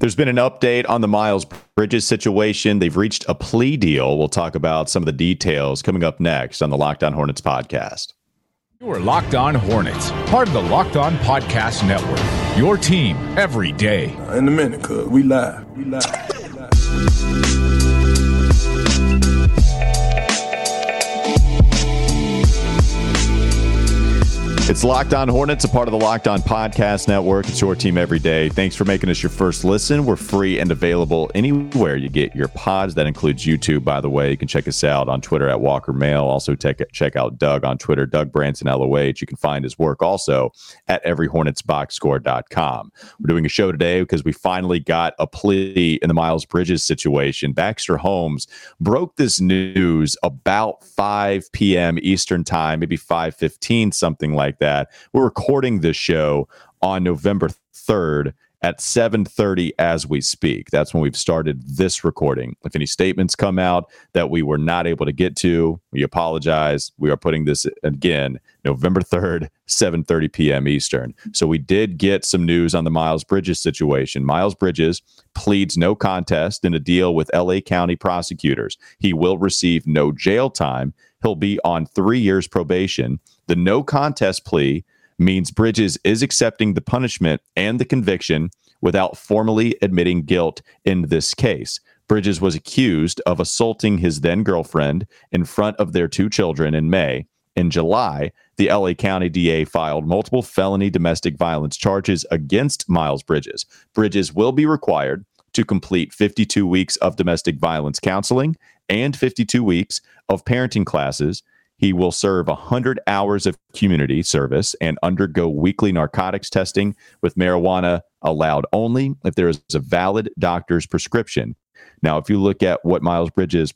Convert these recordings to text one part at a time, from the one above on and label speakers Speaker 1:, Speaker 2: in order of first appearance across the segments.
Speaker 1: There's been an update on the Miles Bridges situation. They've reached a plea deal. We'll talk about some of the details coming up next on the Locked On Hornets podcast.
Speaker 2: You are Locked On Hornets, part of the Locked On Podcast Network. Your team every day.
Speaker 3: In a minute, cuz we live. We live.
Speaker 1: It's Locked On Hornets, a part of the Locked On Podcast Network. It's your team every day. Thanks for making us your first listen. We're free and available anywhere you get your pods. That includes YouTube, by the way. You can check us out on Twitter at Walker Mail. Also, check, check out Doug on Twitter, Doug Branson LOH. You can find his work also at everyhornetsboxscore.com. We're doing a show today because we finally got a plea in the Miles Bridges situation. Baxter Holmes broke this news about 5 p.m. Eastern Time, maybe 5:15, something like that. We're recording this show on November 3rd at 7:30 as we speak. That's when we've started this recording. If any statements come out that we were not able to get to, we apologize. We are putting this again November 3rd, 7:30 p.m. Eastern. So we did get some news on the Miles Bridges situation. Miles Bridges pleads no contest in a deal with LA County prosecutors. He will receive no jail time. He'll be on 3 years probation. The no contest plea means Bridges is accepting the punishment and the conviction without formally admitting guilt in this case. Bridges was accused of assaulting his then girlfriend in front of their two children in May. In July, the LA County DA filed multiple felony domestic violence charges against Miles Bridges. Bridges will be required to complete 52 weeks of domestic violence counseling and 52 weeks of parenting classes he will serve 100 hours of community service and undergo weekly narcotics testing with marijuana allowed only if there is a valid doctor's prescription. Now, if you look at what Miles Bridges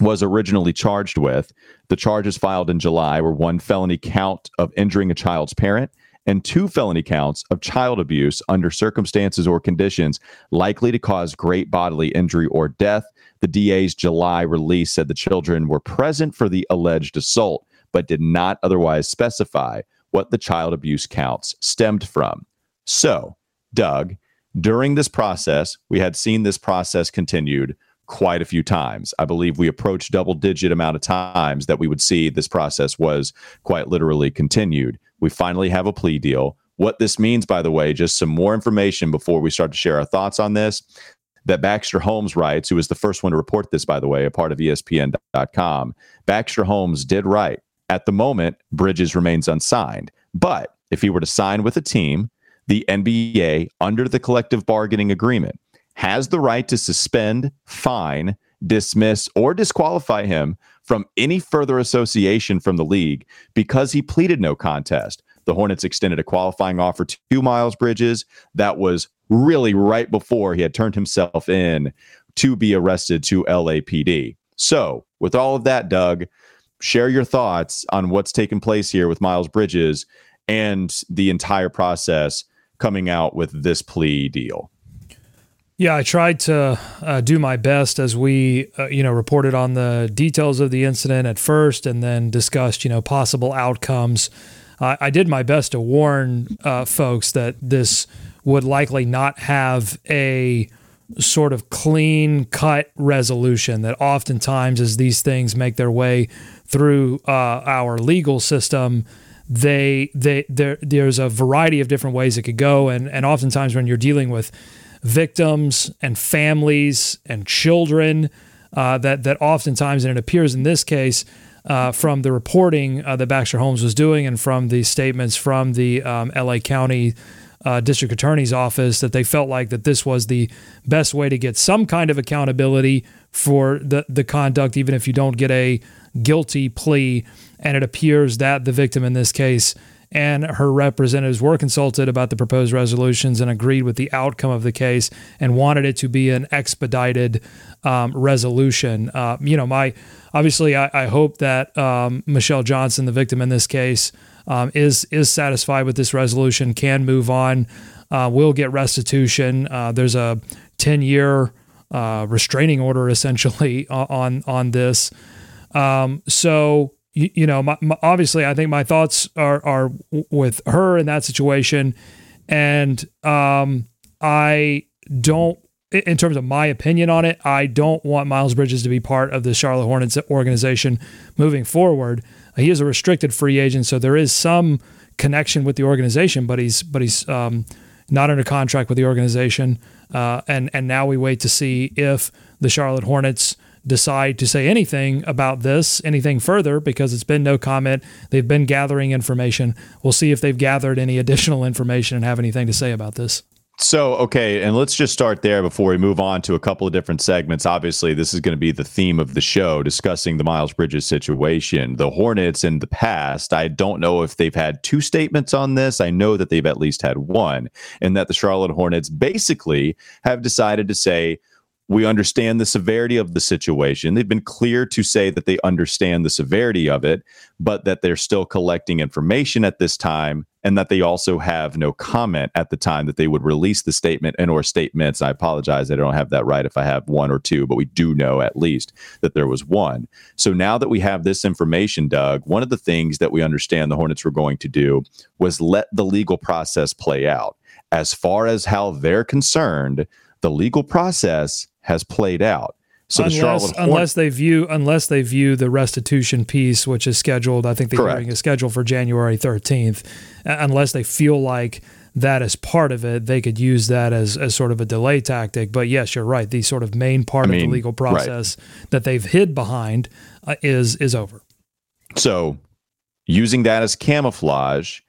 Speaker 1: was originally charged with, the charges filed in July were one felony count of injuring a child's parent and two felony counts of child abuse under circumstances or conditions likely to cause great bodily injury or death the DA's July release said the children were present for the alleged assault, but did not otherwise specify what the child abuse counts stemmed from. So, Doug, during this process, we had seen this process continued quite a few times. I believe we approached double digit amount of times that we would see this process was quite literally continued. We finally have a plea deal. What this means, by the way, just some more information before we start to share our thoughts on this that Baxter Holmes writes, who was the first one to report this, by the way, a part of ESPN.com. Baxter Holmes did write, at the moment, Bridges remains unsigned. But if he were to sign with a team, the NBA, under the collective bargaining agreement, has the right to suspend, fine, dismiss, or disqualify him from any further association from the league because he pleaded no contest. The Hornets extended a qualifying offer to Miles Bridges that was really right before he had turned himself in to be arrested to LAPD. So, with all of that, Doug, share your thoughts on what's taken place here with Miles Bridges and the entire process coming out with this plea deal.
Speaker 4: Yeah, I tried to uh, do my best as we, uh, you know, reported on the details of the incident at first, and then discussed, you know, possible outcomes. Uh, I did my best to warn uh, folks that this would likely not have a sort of clean cut resolution that oftentimes as these things make their way through uh, our legal system they they there there's a variety of different ways it could go and and oftentimes when you're dealing with victims and families and children uh, that that oftentimes and it appears in this case uh, from the reporting uh, that Baxter Holmes was doing and from the statements from the um, LA County uh, district attorney's office that they felt like that this was the best way to get some kind of accountability for the the conduct, even if you don't get a guilty plea. And it appears that the victim in this case and her representatives were consulted about the proposed resolutions and agreed with the outcome of the case and wanted it to be an expedited um, resolution. Uh, you know, my obviously, I, I hope that um, Mychelle Johnson, the victim in this case, um, is is satisfied with this resolution, can move on, uh, will get restitution. Uh, there's a 10 year uh, restraining order essentially on on this. Um, so you, you know, my, my, obviously, I think my thoughts are are with her in that situation, and um, I don't in terms of my opinion on it, I don't want Miles Bridges to be part of the Charlotte Hornets organization moving forward. He is a restricted free agent, so there is some connection with the organization, but he's but he's um, not under contract with the organization. Uh, and and now we wait to see if the Charlotte Hornets decide to say anything about this, anything further, because it's been no comment. They've been gathering information. We'll see if they've gathered any additional information and have anything to say about this.
Speaker 1: So, okay, and let's just start there before we move on to a couple of different segments. Obviously, this is going to be the theme of the show, discussing the Miles Bridges situation. The Hornets in the past, I don't know if they've had two statements on this. I know that they've at least had one, and that the Charlotte Hornets basically have decided to say, we understand the severity of the situation. They've been clear to say that they understand the severity of it, but that they're still collecting information at this time and that they also have no comment at the time that they would release the statement and or statements. I apologize, I don't have that right if I have one or two, but we do know at least that there was one. So now that we have this information, Doug, one of the things that we understand the Hornets were going to do was let the legal process play out. As far as how they're concerned, the legal process has played out.
Speaker 4: So unless, the unless they view unless they view the restitution piece, which is scheduled, I think the Correct. hearing is scheduled for January 13th. Unless they feel like that is part of it, they could use that as, as sort of a delay tactic. But yes, you're right. The sort of main part I mean, of the legal process right. that they've hid behind uh, is is over.
Speaker 1: So, using that as camouflage,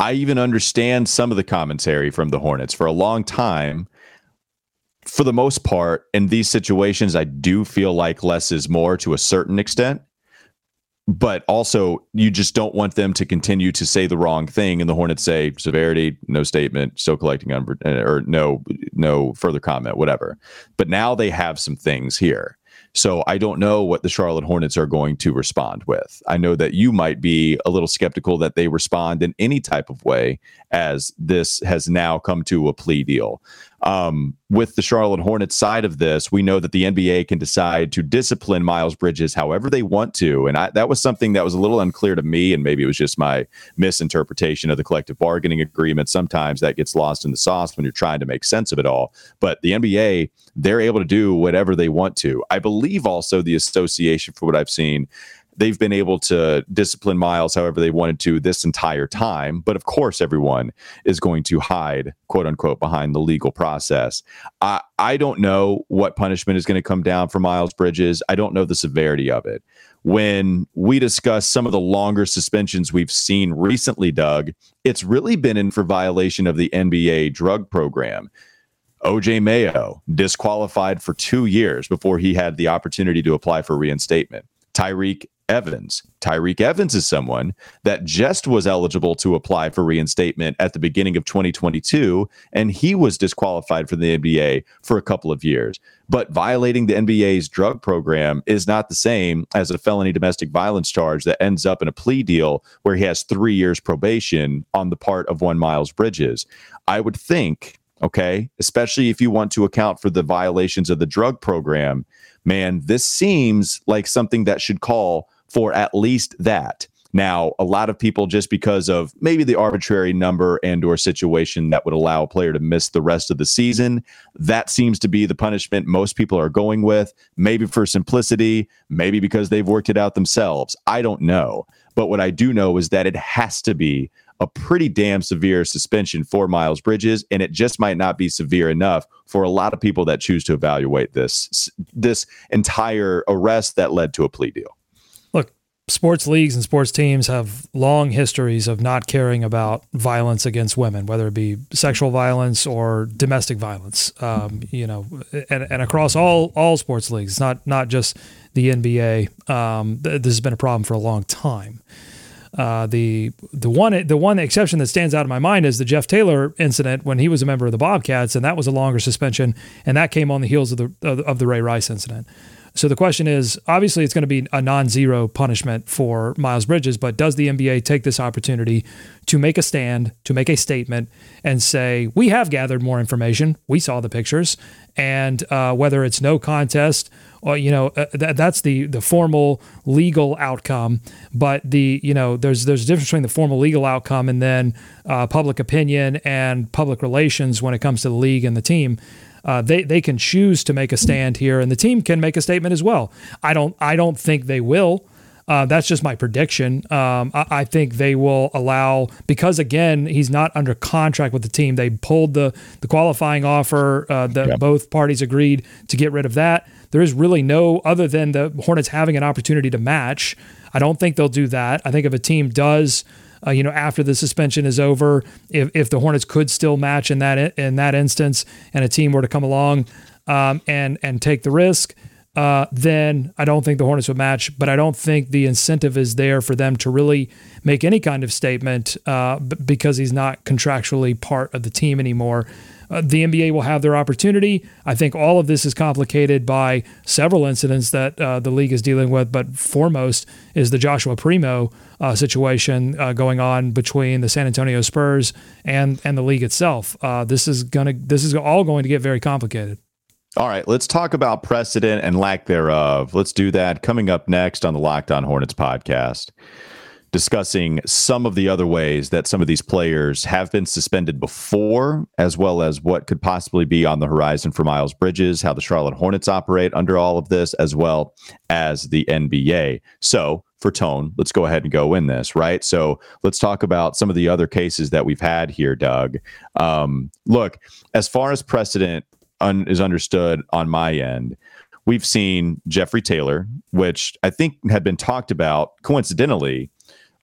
Speaker 1: I even understand some of the commentary from the Hornets. For a long time, for the most part, in these situations, I do feel like less is more to a certain extent. But also, you just don't want them to continue to say the wrong thing, and the Hornets say severity, no statement, still collecting on, or no, no further comment, whatever. But now they have some things here. So I don't know what the Charlotte Hornets are going to respond with. I know that you might be a little skeptical that they respond in any type of way as this has now come to a plea deal. Um, with the Charlotte Hornets side of this, we know that the NBA can decide to discipline Miles Bridges however they want to. And I, that was something that was a little unclear to me. And maybe it was just my misinterpretation of the collective bargaining agreement. Sometimes that gets lost in the sauce when you're trying to make sense of it all. But the NBA, they're able to do whatever they want to. I believe also the association, for what I've seen, they've been able to discipline Miles however they wanted to this entire time. But of course, everyone is going to hide, quote unquote, behind the legal process. I, I don't know what punishment is going to come down for Miles Bridges. I don't know the severity of it. When we discuss some of the longer suspensions we've seen recently, Doug, it's really been in for violation of the NBA drug program. OJ Mayo disqualified for two years before he had the opportunity to apply for reinstatement. Tyreke Evans. Tyreke Evans is someone that just was eligible to apply for reinstatement at the beginning of 2022, and he was disqualified from the NBA for a couple of years. But violating the NBA's drug program is not the same as a felony domestic violence charge that ends up in a plea deal where he has three years probation on the part of one Miles Bridges. I would think, okay, especially if you want to account for the violations of the drug program, man, this seems like something that should call for at least that. Now, a lot of people just because of maybe the arbitrary number and or situation that would allow a player to miss the rest of the season, that seems to be the punishment most people are going with, maybe for simplicity, maybe because they've worked it out themselves. I don't know. But what I do know is that it has to be a pretty damn severe suspension for Miles Bridges, and it just might not be severe enough for a lot of people that choose to evaluate this this entire arrest that led to a plea deal
Speaker 4: sports leagues and sports teams have long histories of not caring about violence against women, whether it be sexual violence or domestic violence. Um, you know, and, and across all all sports leagues, not not just the NBA. Um, th- this has been a problem for a long time. Uh, the the one the one exception that stands out in my mind is the Jeff Taylor incident when he was a member of the Bobcats, and that was a longer suspension, and that came on the heels of the of, of the Ray Rice incident. So the question is obviously it's going to be a non zero punishment for Miles Bridges, but does the NBA take this opportunity to make a stand, to make a statement, and say, we have gathered more information, we saw the pictures, and uh, whether it's no contest or, you know, uh, th- that's the, the formal legal outcome. But the, you know, there's, there's a difference between the formal legal outcome and then uh, public opinion and public relations when it comes to the league and the team. Uh, they they can choose to make a stand here, and the team can make a statement as well. I don't I don't think they will. Uh, that's just my prediction. Um, I, I, think they will allow because again he's not under contract with the team. They pulled the the qualifying offer uh, that yep. both parties agreed to get rid of that. There is really no other than the Hornets having an opportunity to match. I don't think they'll do that. I think if a team does. Uh, you know, after the suspension is over, if, if the Hornets could still match in that in that instance, and a team were to come along um, and and take the risk, uh, then I don't think the Hornets would match. But I don't think the incentive is there for them to really make any kind of statement uh, because he's not contractually part of the team anymore. Uh, the NBA will have their opportunity. I think all of this is complicated by several incidents that uh, the league is dealing with, but foremost is the Joshua Primo uh, situation uh, going on between the San Antonio Spurs and and the league itself. Uh, this is gonna this is all going to get very complicated.
Speaker 1: All right, let's talk about precedent and lack thereof. Let's do that coming up next on the Locked On Hornets podcast, discussing some of the other ways that some of these players have been suspended before, as well as what could possibly be on the horizon for Miles Bridges, how the Charlotte Hornets operate under all of this, as well as the NBA. So, for tone, let's go ahead and go in this, right? So let's talk about some of the other cases that we've had here, Doug. Um, look, as far as precedent un- is understood on my end. We've seen Jeffrey Taylor, which I think had been talked about coincidentally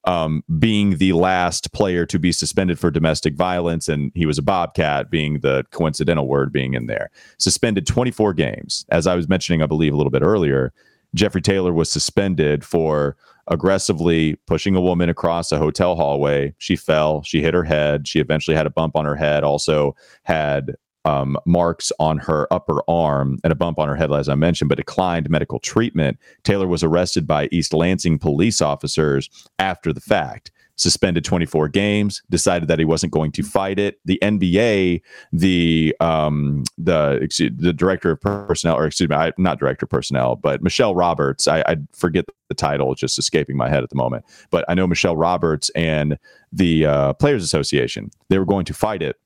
Speaker 1: um, being the last player to be suspended for domestic violence, and he was a Bobcat, being the coincidental word being in there. Suspended 24 games. As I was mentioning, I believe a little bit earlier, Jeffrey Taylor was suspended for aggressively pushing a woman across a hotel hallway. She fell, she hit her head, she eventually had a bump on her head, also had um, marks on her upper arm and a bump on her head, as I mentioned, but declined medical treatment. Taylor was arrested by East Lansing police officers after the fact. Suspended 24 games, decided that he wasn't going to fight it. The NBA, the um, the excuse, the director of personnel, or excuse me, I, not director of personnel, but Michele Roberts. I, I forget the title, just escaping my head at the moment. But I know Michele Roberts and the uh, Players Association. They were going to fight it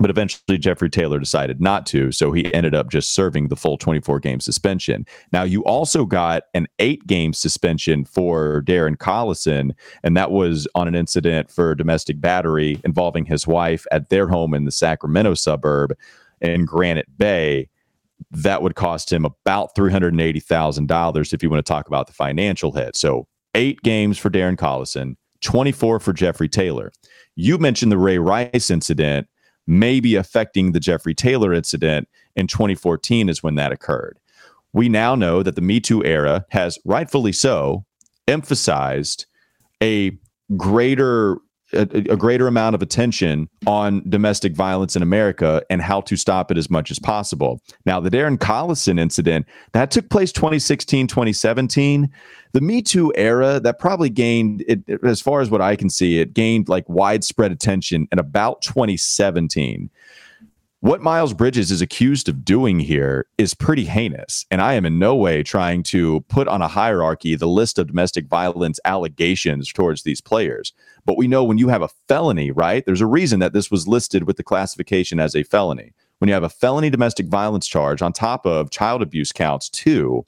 Speaker 1: but eventually, Jeffrey Taylor decided not to. So he ended up just serving the full 24 game suspension. Now, you also got an eight game suspension for Darren Collison, and that was on an incident for domestic battery involving his wife at their home in the Sacramento suburb in Granite Bay. That would cost him about $380,000 if you want to talk about the financial hit. So, eight games for Darren Collison, 24 for Jeffrey Taylor. You mentioned the Ray Rice incident maybe affecting the Jeffrey Taylor incident in 2014 is when that occurred. We now know that the Me Too era has rightfully so emphasized a greater a, a, greater amount of attention on domestic violence in America and how to stop it as much as possible. Now, the Darren Collison incident that took place 2016, 2017. The Me Too era that probably gained, it, as far as what I can see, it gained like widespread attention in about 2017 what Miles Bridges is accused of doing here is pretty heinous. And I am in no way trying to put on a hierarchy the list of domestic violence allegations towards these players. But we know when you have a felony, right? There's a reason that this was listed with the classification as a felony. When you have a felony domestic violence charge on top of child abuse counts, too,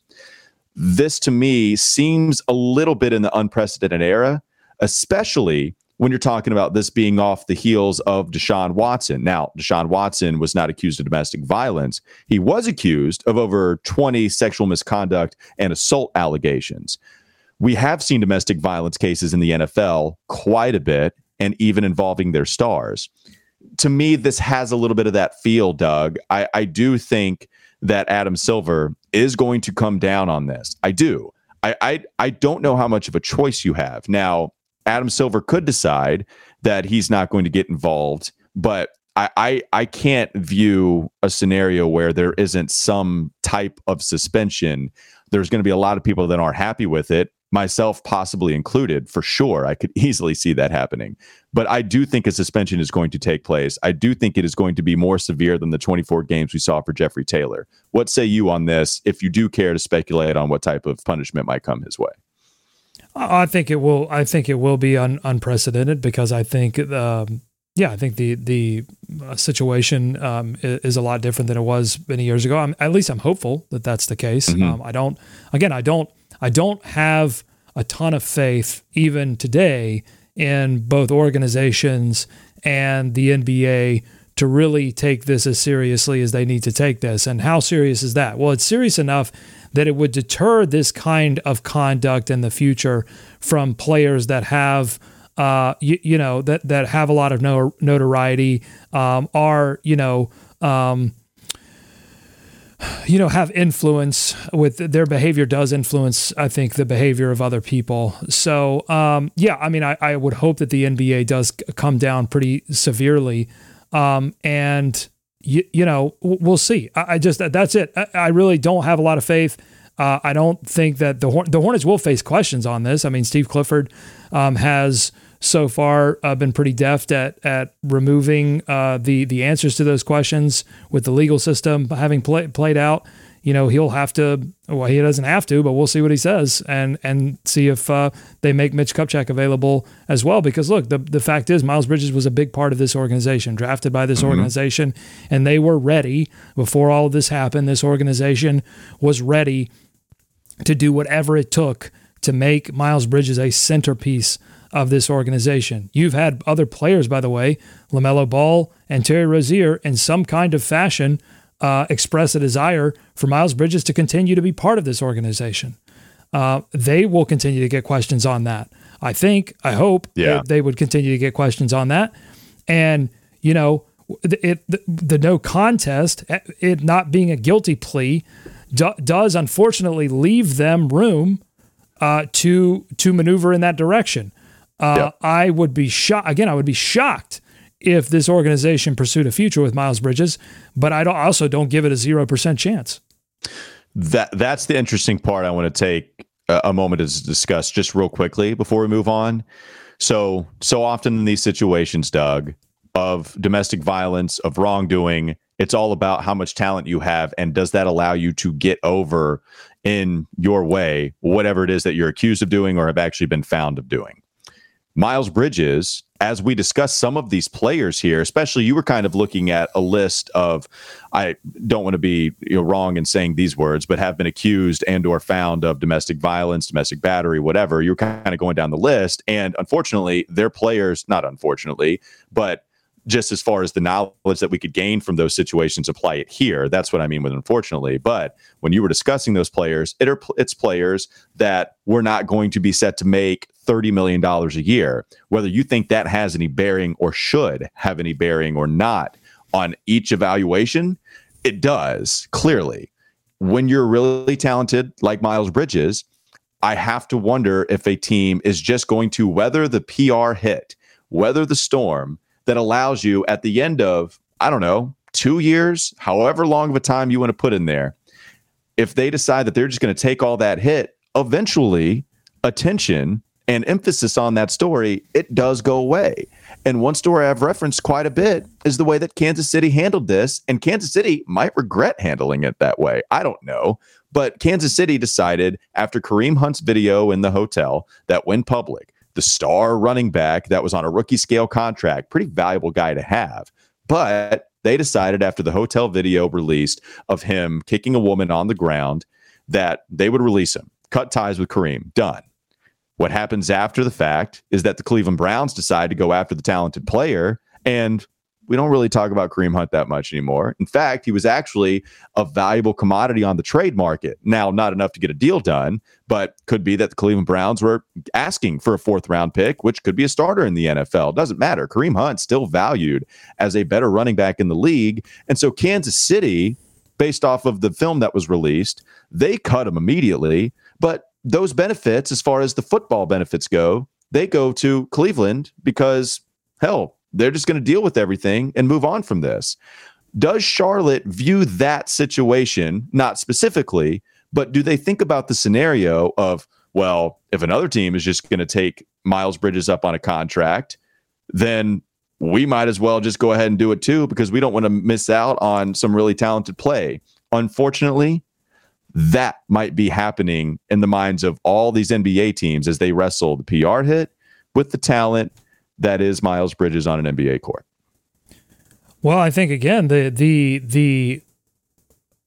Speaker 1: this to me seems a little bit in the unprecedented era, especially when you're talking about this being off the heels of Deshaun Watson. Now, Deshaun Watson was not accused of domestic violence. He was accused of over 20 sexual misconduct and assault allegations. We have seen domestic violence cases in the NFL quite a bit and even involving their stars. To me, this has a little bit of that feel, Doug. I, I do think that Adam Silver is going to come down on this. I do. I, I I don't know how much of a choice you have. Now, Adam Silver could decide that he's not going to get involved, but I, I, I can't view a scenario where there isn't some type of suspension. There's going to be a lot of people that aren't happy with it, myself possibly included, for sure. I could easily see that happening. But I do think a suspension is going to take place. I do think it is going to be more severe than the 24 games we saw for Jeffrey Taylor. What say you on this if you do care to speculate on what type of punishment might come his way?
Speaker 4: I think it will. I think it will be un, unprecedented because I think, um, yeah, I think the the uh, situation um, is, a lot different than it was many years ago. I'm, at least I'm hopeful that that's the case. Mm-hmm. Um, I don't. Again, I don't. I don't have a ton of faith even today in both organizations and the NBA to really take this as seriously as they need to take this. And how serious is that? Well, it's serious enough that it would deter this kind of conduct in the future from players that have. Uh, you, you know that that have a lot of no, notoriety um, are you know um, you know have influence with their behavior does influence i think the behavior of other people. So um, yeah i mean I, I, would hope that the nba does come down pretty severely. Um, and you, you know we'll see. I, I, just that's it. I, I, really don't have a lot of faith. Uh, i don't think that the, the hornets will face questions on this. I mean steve clifford um, has so far uh, been pretty deft at at removing uh, the the answers to those questions with the legal system having play, played out. You know, he'll have to. Well, he doesn't have to, but we'll see what he says and and see if uh, they make Mitch Kupchak available as well. Because look, the the fact is, Miles Bridges was a big part of this organization, drafted by this mm-hmm. organization, and they were ready before all of this happened. This organization was ready to do whatever it took to make Miles Bridges a centerpiece of this organization. You've had other players, by the way, LaMelo Ball and Terry Rozier, in some kind of fashion, uh, express a desire for Miles Bridges to continue to be part of this organization. Uh, they will continue to get questions on that. I think, I hope yeah. they would continue to get questions on that. And, you know, it, the, the no contest, it not being a guilty plea, do, does unfortunately leave them room uh, to to maneuver in that direction. Uh, yep. I would be shocked. Again, I would be shocked if this organization pursued a future with Miles Bridges, but I, don't, also don't give it a zero percent chance.
Speaker 1: That that's the interesting part. I want to take a, a moment to discuss just real quickly before we move on. So so often in these situations, Doug, of domestic violence, of wrongdoing, it's all about how much talent you have and does that allow you to get over in your way whatever it is that you're accused of doing or have actually been found of doing. Miles Bridges, as we discuss some of these players here, especially you were kind of looking at a list of, I don't want to be you know, wrong in saying these words, but have been accused and or found of domestic violence, domestic battery, whatever. You're kind of going down the list, and unfortunately, their players, not unfortunately, but just as far as the knowledge that we could gain from those situations apply it here. That's what i mean with unfortunately. But when you were discussing those players it are, it's players that were not going to be set to make $30 million a year whether you think that has any bearing or should have any bearing or not on each evaluation it does clearly. When you're really talented like miles bridges i have to wonder if a team is just going to weather the pr hit weather the storm that allows you at the end of, I don't know, two years, however long of a time you want to put in there, if they decide that they're just going to take all that hit, eventually attention and emphasis on that story, it does go away. And one story I've referenced quite a bit is the way that Kansas City handled this. And Kansas City might regret handling it that way. I don't know. But Kansas City decided after Kareem Hunt's video in the hotel that went public the star running back that was on a rookie scale contract, pretty valuable guy to have. But they decided after the hotel video released of him kicking a woman on the ground that they would release him, cut ties with Kareem, done. What happens after the fact is that the Cleveland Browns decide to go after the talented player and we don't really talk about Kareem Hunt that much anymore. In fact, he was actually a valuable commodity on the trade market. Now, not enough to get a deal done, but could be that the Cleveland Browns were asking for a fourth round pick, which could be a starter in the NFL. Doesn't matter. Kareem Hunt still valued as a better running back in the league. And so Kansas City, based off of the film that was released, they cut him immediately. But those benefits, as far as the football benefits go, they go to Cleveland because hell, they're just going to deal with everything and move on from this. Does Charlotte view that situation, not specifically, but do they think about the scenario of, well, if another team is just going to take Miles Bridges up on a contract, then we might as well just go ahead and do it too because we don't want to miss out on some really talented play. Unfortunately, that might be happening in the minds of all these NBA teams as they wrestle the PR hit with the talent that is Miles Bridges on an NBA court.
Speaker 4: Well, I think again the the the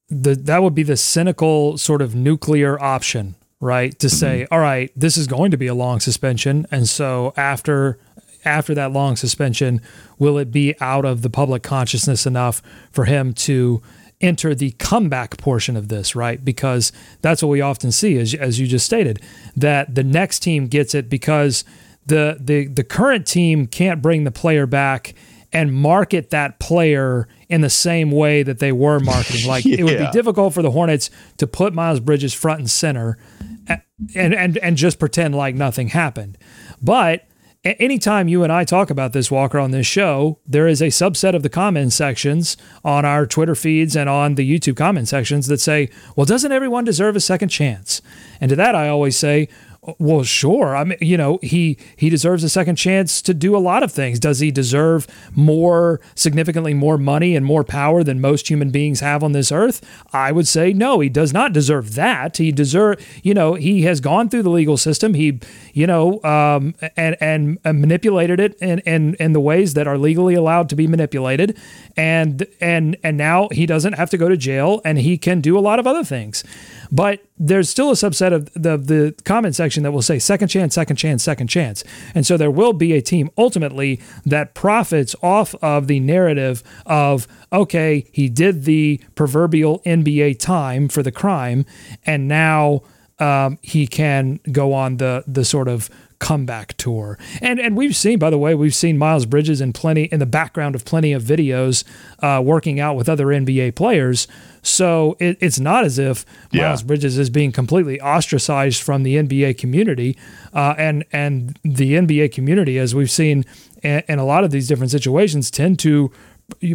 Speaker 4: the that would be the cynical sort of nuclear option, right? To say, mm-hmm. all right, this is going to be a long suspension, and so after after that long suspension, will it be out of the public consciousness enough for him to enter the comeback portion of this, right? Because that's what we often see, as, as you just stated, that the next team gets it because the, the, the current team can't bring the player back and market that player in the same way that they were marketing. Like yeah. it would be difficult for the Hornets to put Miles Bridges front and center and, and, and just pretend like nothing happened. But anytime you and I talk about this, Walker, on this show, there is a subset of the comment sections on our Twitter feeds and on the YouTube comment sections that say, well, doesn't everyone deserve a second chance? And to that, I always say, well, sure. I mean, you know, he he deserves a second chance to do a lot of things. Does he deserve more, significantly more money and more power than most human beings have on this earth? I would say no. He does not deserve that. He deserve, you know, he has gone through the legal system. He, you know, um, and and manipulated it in, in in the ways that are legally allowed to be manipulated, and and and now he doesn't have to go to jail, and he can do a lot of other things. But there's still a subset of the, the comment section that will say second chance, second chance, second chance. And so there will be a team ultimately that profits off of the narrative of, okay, he did the proverbial NBA time for the crime, and now um, he can go on the the sort of comeback tour. And and we've seen, by the way, we've seen Miles Bridges in plenty in the background of plenty of videos uh, working out with other NBA players. So it, it's not as if Miles yeah. Bridges is being completely ostracized from the NBA community. Uh, and and the NBA community, as we've seen in, in a lot of these different situations, tend to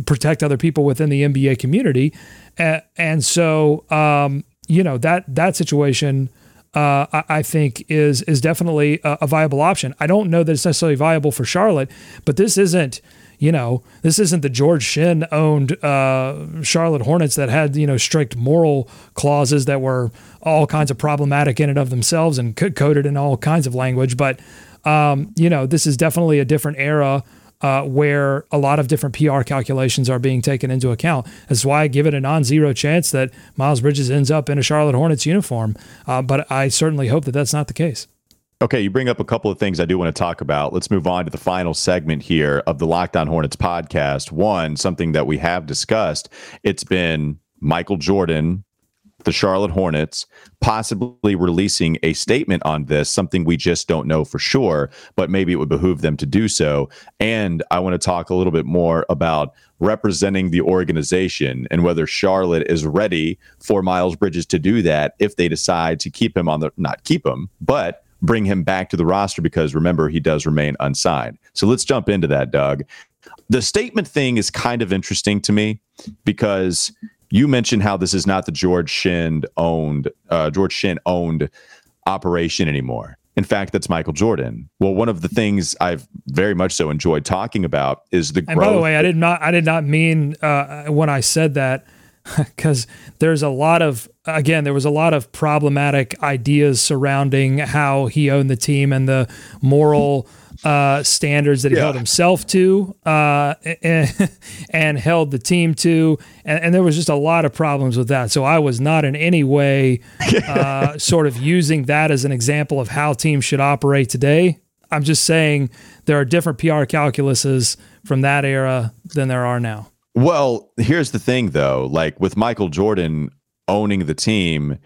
Speaker 4: protect other people within the NBA community. Uh, and so, um, you know, that that situation uh, I, I, think is is definitely a, a, viable option. I don't know that it's necessarily viable for Charlotte, but this isn't. You know, this isn't the George Shinn owned uh, Charlotte Hornets that had you know strict moral clauses that were all kinds of problematic in and of themselves and coded in all kinds of language. But um, you know, this is definitely a different era uh, where a lot of different PR calculations are being taken into account. That's why I give it a non zero chance that Miles Bridges ends up in a Charlotte Hornets uniform. Uh, but I certainly hope that that's not the case.
Speaker 1: Okay, you bring up a couple of things I do want to talk about. Let's move on to the final segment here of the Locked On Hornets podcast. One, something that we have discussed. It's been Michael Jordan the Charlotte Hornets possibly releasing a statement on this, something we just don't know for sure, but maybe it would behoove them to do so. And I want to talk a little bit more about representing the organization and whether Charlotte is ready for Miles Bridges to do that if they decide to keep him on the not keep him, but bring him back to the roster because remember he does remain unsigned. So let's jump into that, Doug. The statement thing is kind of interesting to me because you mentioned how this is not the George Shinn owned uh, George Shinn owned operation anymore. In fact, that's Michael Jordan. Well, one of the things I've very much so enjoyed talking about is the.
Speaker 4: And by the way, I did not I did not mean uh, when I said that because there's a lot of again there was a lot of problematic ideas surrounding how he owned the team and the moral uh, standards that he yeah. held himself to uh, and, and, held the team to. And, and, there was just a lot of problems with that. So I was not in any way uh, sort of using that as an example of how teams should operate today. I'm just saying there are different PR calculuses from that era than there are now.
Speaker 1: Well, here's the thing though, like with Michael Jordan owning the team,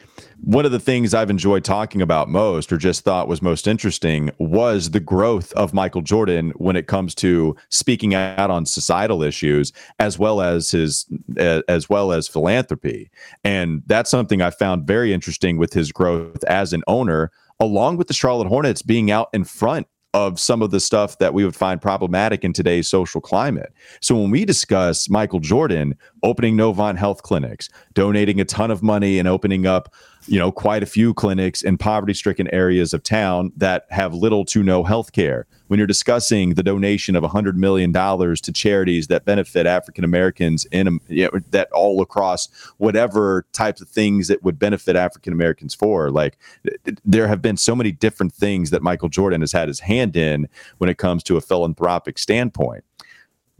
Speaker 1: one of the things I've enjoyed talking about most or just thought was most interesting was the growth of Michael Jordan when it comes to speaking out on societal issues as well as his as well as philanthropy. And that's something I found very interesting with his growth as an owner along with the Charlotte Hornets being out in front of some of the stuff that we would find problematic in today's social climate. So when we discuss Michael Jordan opening Novant Health clinics, donating a ton of money and opening up you know, quite a few clinics in poverty stricken areas of town that have little to no health care. When you're discussing the donation of $100 million to charities that benefit African Americans in um, you know, that all across whatever types of things that would benefit African Americans for, like there have been so many different things that Michael Jordan has had his hand in when it comes to a philanthropic standpoint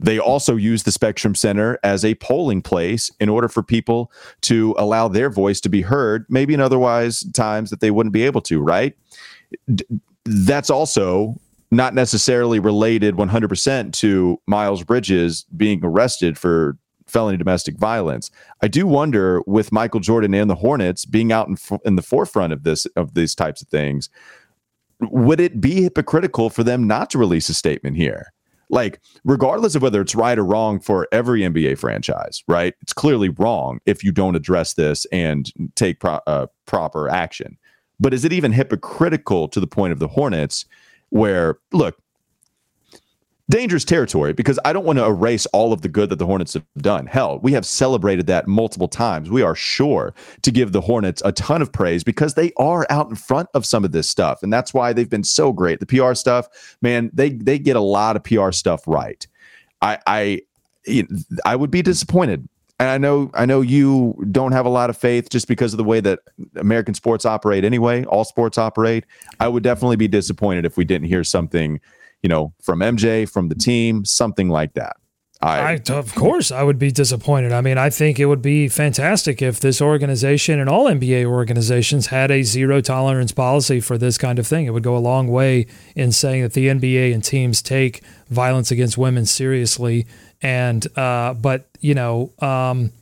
Speaker 1: They also use the Spectrum Center as a polling place in order for people to allow their voice to be heard, maybe in otherwise times that they wouldn't be able to, right? D- that's also not necessarily related 100% to Miles Bridges being arrested for felony domestic violence. I do wonder with Michael Jordan and the Hornets being out in, in the forefront of this of these types of things, would it be hypocritical for them not to release a statement here? Like, regardless of whether it's right or wrong for every NBA franchise, right? It's clearly wrong if you don't address this and take pro- uh, proper action. But is it even hypocritical to the point of the Hornets, where look, dangerous territory because I don't want to erase all of the good that the Hornets have done. Hell, we have celebrated that multiple times. We are sure to give the Hornets a ton of praise because they are out in front of some of this stuff. And that's why they've been so great. The PR stuff, man, they they get a lot of PR stuff right. I I I would be disappointed. And I know I know you don't have a lot of faith just because of the way that American sports operate anyway, all sports operate. I would definitely be disappointed if we didn't hear something you know, from MJ, from the team, something like that.
Speaker 4: I, I, of course I would be disappointed. I mean, I think it would be fantastic if this organization and all NBA organizations had a zero tolerance policy for this kind of thing. It would go a long way in saying that the NBA and teams take violence against women seriously. And uh, but you know, um,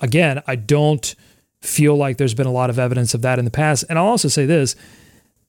Speaker 4: again, I don't feel like there's been a lot of evidence of that in the past. And I'll also say this: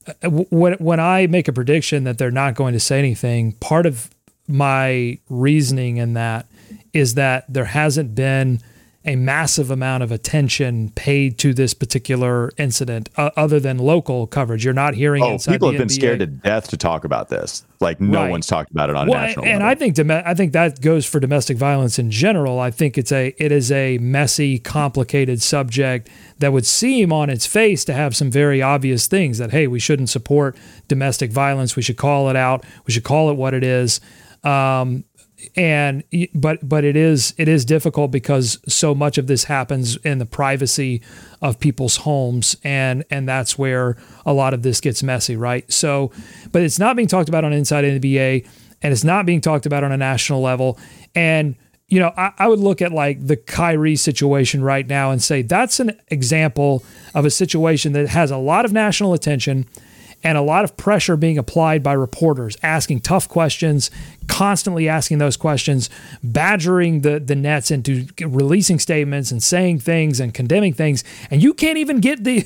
Speaker 4: Uh, when when I make a prediction that they're not going to say anything, part of my reasoning in that is that there hasn't been a massive amount of attention paid to this particular incident uh, other than local coverage. You're not hearing
Speaker 1: oh, people have been scared to death to talk about this. Like no right. one's talked about it on well, national.
Speaker 4: And
Speaker 1: level.
Speaker 4: I think I think that goes for domestic violence in general. I think it's a it is a messy, complicated subject that would seem on its face to have some very obvious things that hey, we shouldn't support domestic violence. We should call it out. We should call it what it is. Um, and but but it is it is difficult because so much of this happens in the privacy of people's homes. And and that's where a lot of this gets messy right? So but it's not being talked about on inside NBA and it's not being talked about on a national level. And you know I, I would look at like the Kyrie situation right now and say that's an example of a situation that has a lot of national attention and a lot of pressure being applied by reporters asking tough questions, constantly asking those questions, badgering the, the Nets into releasing statements and saying things and condemning things. And you can't even get the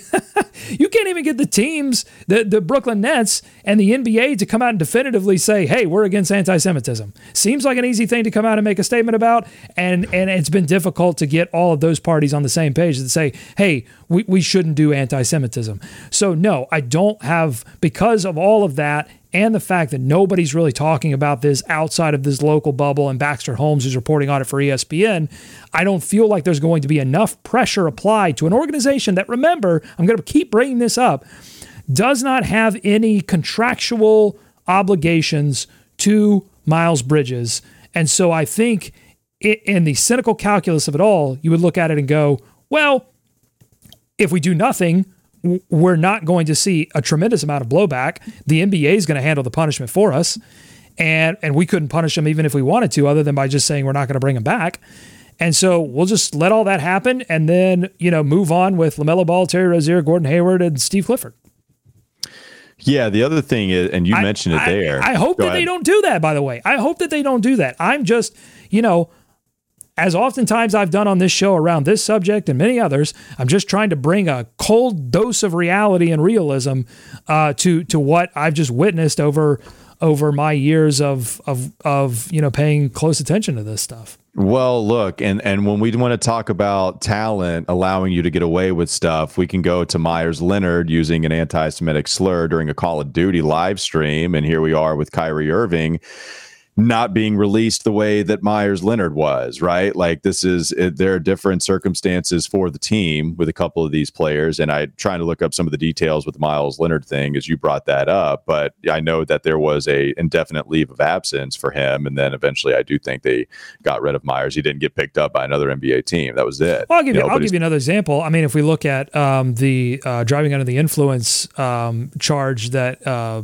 Speaker 4: you can't even get the teams, the, the Brooklyn Nets and the NBA to come out and definitively say, hey, we're against anti-Semitism. Seems like an easy thing to come out and make a statement about. And and it's been difficult to get all of those parties on the same page to say, hey, we, we shouldn't do anti-Semitism. So no, I don't have because of all of that and the fact that nobody's really talking about this outside of this local bubble and Baxter Holmes is reporting on it for ESPN, I don't feel like there's going to be enough pressure applied to an organization that, remember, I'm going to keep bringing this up, does not have any contractual obligations to Miles Bridges. And so I think in the cynical calculus of it all, you would look at it and go, well, if we do nothing, we're not going to see a tremendous amount of blowback. The NBA is going to handle the punishment for us. And, and we couldn't punish them even if we wanted to, other than by just saying we're not going to bring them back. And so we'll just let all that happen and then, you know, move on with LaMelo Ball, Terry Rozier, Gordon Hayward, and Steve Clifford.
Speaker 1: Yeah, the other thing is, and you I, mentioned it there.
Speaker 4: I, I hope Go that ahead. they don't do that, by the way. I hope that they don't do that. I'm just, you know, as oftentimes I've done on this show around this subject and many others, I'm just trying to bring a cold dose of reality and realism uh, to to what I've just witnessed over over my years of of of you know paying close attention to this stuff.
Speaker 1: Well, look, and and when we want to talk about talent allowing you to get away with stuff, we can go to Meyers Leonard using an anti-Semitic slur during a Call of Duty live stream, and here we are with Kyrie Irving not being released the way that Meyers Leonard was, right? Like this is it, there are different circumstances for the team with a couple of these players, and I trying to look up some of the details with the Miles Leonard thing as you brought that up, but I know that there was a indefinite leave of absence for him, and then eventually I do think they got rid of Meyers. He didn't get picked up by another NBA team. That was it.
Speaker 4: Well, I'll give you, you know, I'll give you another example. I mean, if we look at um, the uh, driving under the influence um, charge that. Uh,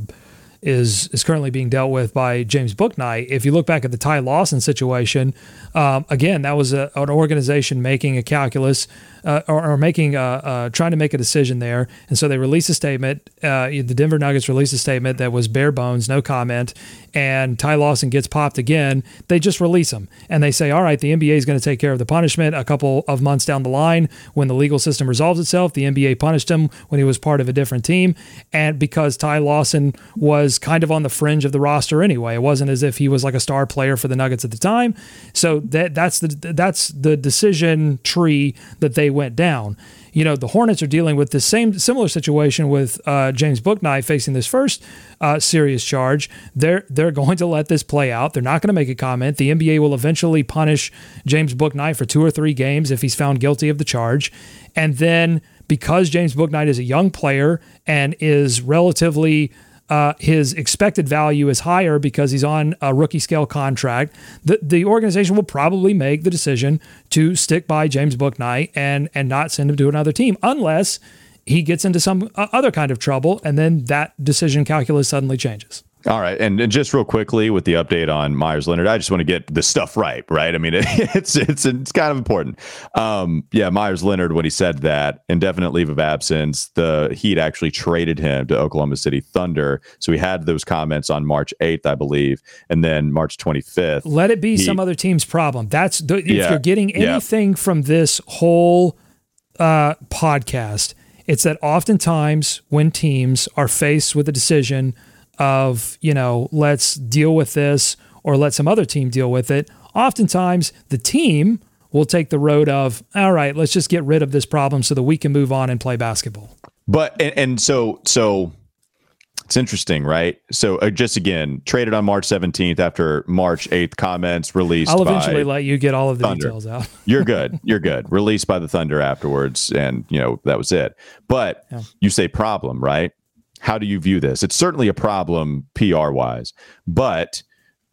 Speaker 4: is is currently being dealt with by James Bouknight. If you look back at the Ty Lawson situation, um, again, that was a, an organization making a calculus uh, or, or, making a, uh, trying to make a decision there, and so they released a statement. Uh, the Denver Nuggets released a statement that was bare bones, no comment, and Ty Lawson gets popped again. They just release him and they say, "All right, the NBA is going to take care of the punishment." A couple of months down the line, when the legal system resolves itself, the NBA punished him when he was part of a different team, and because Ty Lawson was kind of on the fringe of the roster anyway. It wasn't as if he was like a star player for the Nuggets at the time. So that that's the that's the decision tree that they went down. You know, the Hornets are dealing with the same similar situation with uh, James Bouknight facing this first uh, serious charge. They're they're going to let this play out. They're not going to make a comment. The NBA will eventually punish James Bouknight for two or three games if he's found guilty of the charge, and then because James Bouknight is a young player and is relatively uh, his expected value is higher because he's on a rookie scale contract. The the organization will probably make the decision to stick by James Bouknight and and not send him to another team unless he gets into some uh, other kind of trouble, and then that decision calculus suddenly changes.
Speaker 1: All right, and, and just real quickly with the update on Meyers Leonard, I just want to get the stuff right, right? I mean, it, it's it's it's kind of important. Um, yeah, Meyers Leonard when he said that indefinite leave of absence, the Heat actually traded him to Oklahoma City Thunder, so he had those comments on March eighth, I believe, and then March twenty fifth.
Speaker 4: Let it be he, some other team's problem. That's the, if yeah, you're getting anything yeah. from this whole uh, podcast, it's that oftentimes when teams are faced with a decision of, you know, let's deal with this or let some other team deal with it, oftentimes the team will take the road of, all right, let's just get rid of this problem so that we can move on and play basketball.
Speaker 1: But, and, and so, so it's interesting, right? So, uh, just again, traded on March 17th after March 8th comments released.
Speaker 4: I'll eventually let you get all of the Thunder. details out.
Speaker 1: You're good. You're good. Released by the Thunder afterwards. And, you know, that was it. But yeah. you say problem, right? How do you view this? It's certainly a problem PR wise, but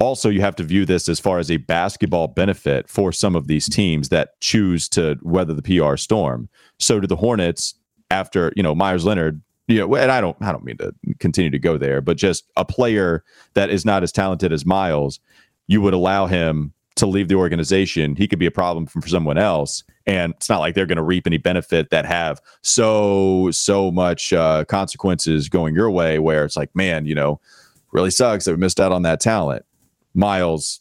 Speaker 1: also you have to view this as far as a basketball benefit for some of these teams that choose to weather the PR storm. So do the Hornets after, you know, Meyers Leonard, you know, and I don't I don't mean to continue to go there, but just a player that is not as talented as Miles, you would allow him to leave the organization, he could be a problem for someone else. And it's not like they're going to reap any benefit that have so, so much uh, consequences going your way where it's like, man, you know, really sucks that we missed out on that talent. Miles,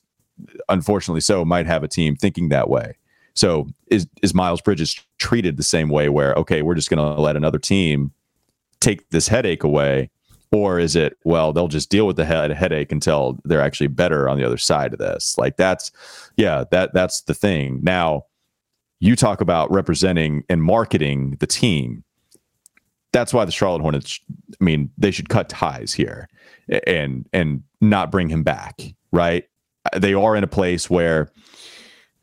Speaker 1: unfortunately so, might have a team thinking that way. So is is Miles Bridges treated the same way where, okay, we're just going to let another team take this headache away or is it well they'll just deal with the head headache until they're actually better on the other side of this like that's yeah that that's the thing now you talk about representing and marketing the team that's why the charlotte hornets i mean they should cut ties here and and not bring him back right they are in a place where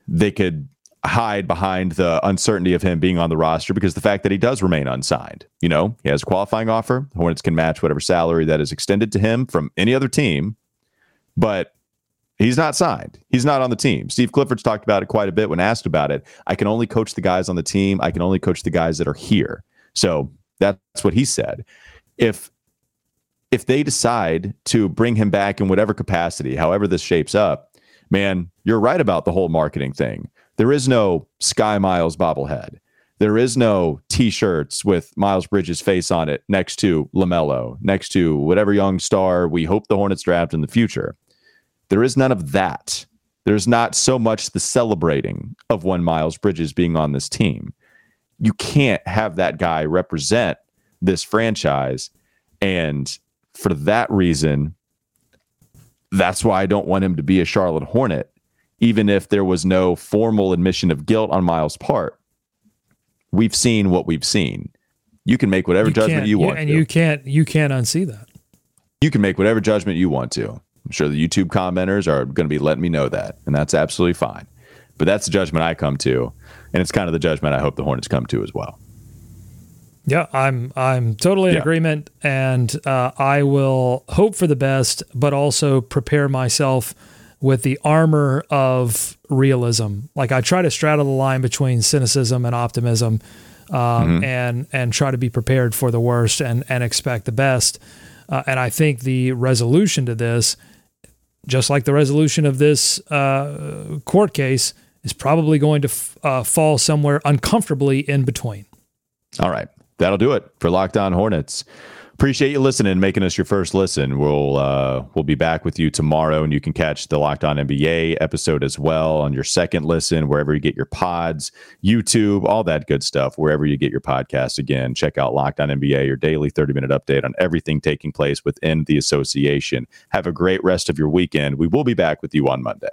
Speaker 1: they could hide behind the uncertainty of him being on the roster because the fact that he does remain unsigned. You know, he has a qualifying offer. Hornets can match whatever salary that is extended to him from any other team, but he's not signed. He's not on the team. Steve Clifford's talked about it quite a bit when asked about it. I can only coach the guys on the team. I can only coach the guys that are here. So that's what he said. If if they decide to bring him back in whatever capacity, however this shapes up, man, you're right about the whole marketing thing. There is no Sky Miles bobblehead. There is no T-shirts with Miles Bridges' face on it next to Lamelo, next to whatever young star we hope the Hornets draft in the future. There is none of that. There's not so much the celebrating of one Miles Bridges being on this team. You can't have that guy represent this franchise. And for that reason, that's why I don't want him to be a Charlotte Hornet even if there was no formal admission of guilt on Miles' part. We've seen what we've seen. You can make whatever you judgment you want,
Speaker 4: and
Speaker 1: to.
Speaker 4: you can't you can't unsee that.
Speaker 1: You can make whatever judgment you want to. I'm sure the YouTube commenters are going to be letting me know that, and that's absolutely fine. But that's the judgment I come to, and it's kind of the judgment I hope the Hornets come to as well.
Speaker 4: Yeah, I'm I'm totally in yeah. agreement, and uh, I will hope for the best, but also prepare myself with the armor of realism. Like I try to straddle the line between cynicism and optimism, um, mm-hmm. and and try to be prepared for the worst and and expect the best. Uh, and I think the resolution to this, just like the resolution of this uh, court case, is probably going to f- uh, fall somewhere uncomfortably in between.
Speaker 1: All right. That'll do it for Locked On Hornets. Appreciate you listening making us your first listen. We'll uh, we'll be back with you tomorrow, and you can catch the Locked On NBA episode as well on your second listen, wherever you get your pods, YouTube, all that good stuff, wherever you get your podcasts. Again, check out Locked On NBA, your daily 30 minute update on everything taking place within the association. Have a great rest of your weekend. We will be back with you on Monday.